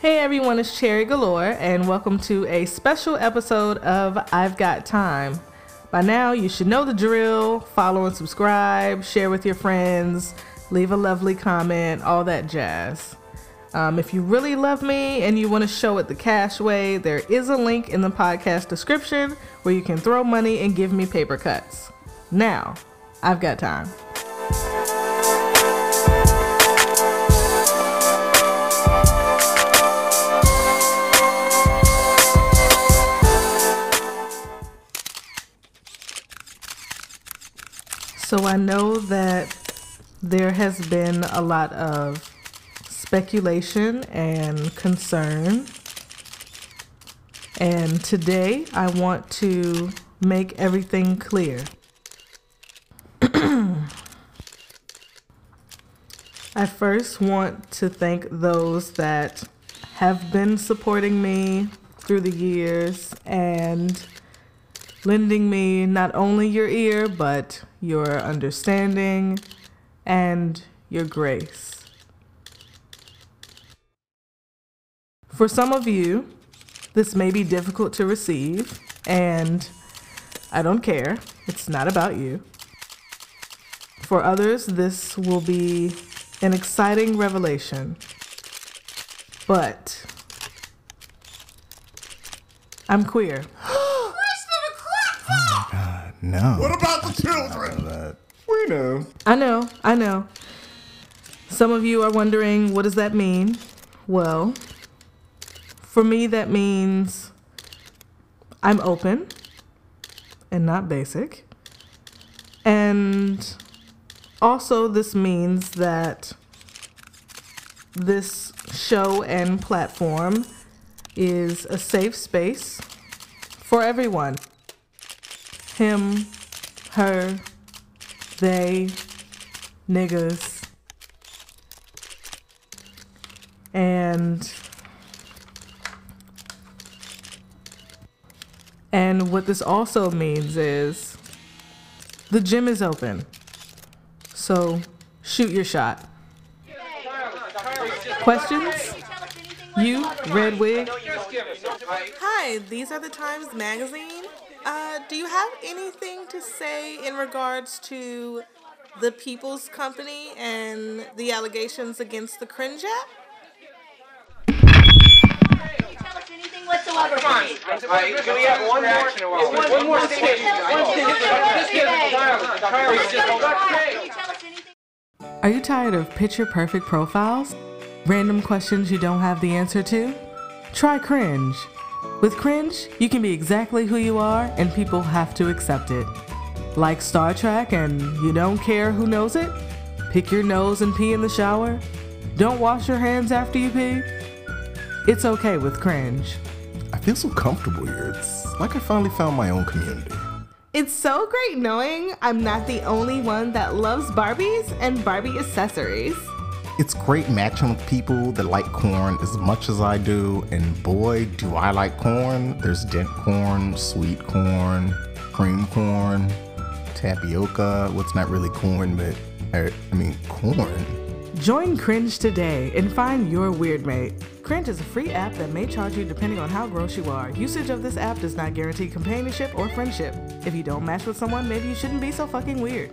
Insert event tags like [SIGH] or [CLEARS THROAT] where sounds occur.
Hey everyone, it's Cherry Galore, and welcome to a special episode of I've Got Time. By now, you should know the drill follow and subscribe, share with your friends, leave a lovely comment, all that jazz. Um, if you really love me and you want to show it the cash way, there is a link in the podcast description where you can throw money and give me paper cuts. Now, I've got time. So I know that there has been a lot of speculation and concern. And today I want to make everything clear. [CLEARS THROAT] I first want to thank those that have been supporting me through the years and lending me not only your ear, but your understanding and your grace. For some of you, this may be difficult to receive, and I don't care. It's not about you. For others, this will be an exciting revelation. But I'm queer. No. What about the children? That. We know. I know, I know. Some of you are wondering, what does that mean? Well, for me, that means I'm open and not basic. And also, this means that this show and platform is a safe space for everyone him, her, they, niggas. And and what this also means is the gym is open. So shoot your shot. Questions? You, Red Wig? Hi, these are the Times Magazine. Uh, do you have anything to say in regards to the People's Company and the allegations against the Cringe app? Are you tired of picture perfect profiles? Random questions you don't have the answer to? Try Cringe. With Cringe, you can be exactly who you are and people have to accept it. Like Star Trek and you don't care who knows it? Pick your nose and pee in the shower? Don't wash your hands after you pee? It's okay with Cringe. I feel so comfortable here. It's like I finally found my own community. It's so great knowing I'm not the only one that loves Barbies and Barbie accessories. It's great matching with people that like corn as much as I do, and boy, do I like corn. There's dent corn, sweet corn, cream corn, tapioca. What's not really corn, but er, I mean corn. Join Cringe today and find your weird mate. Cringe is a free app that may charge you depending on how gross you are. Usage of this app does not guarantee companionship or friendship. If you don't match with someone, maybe you shouldn't be so fucking weird.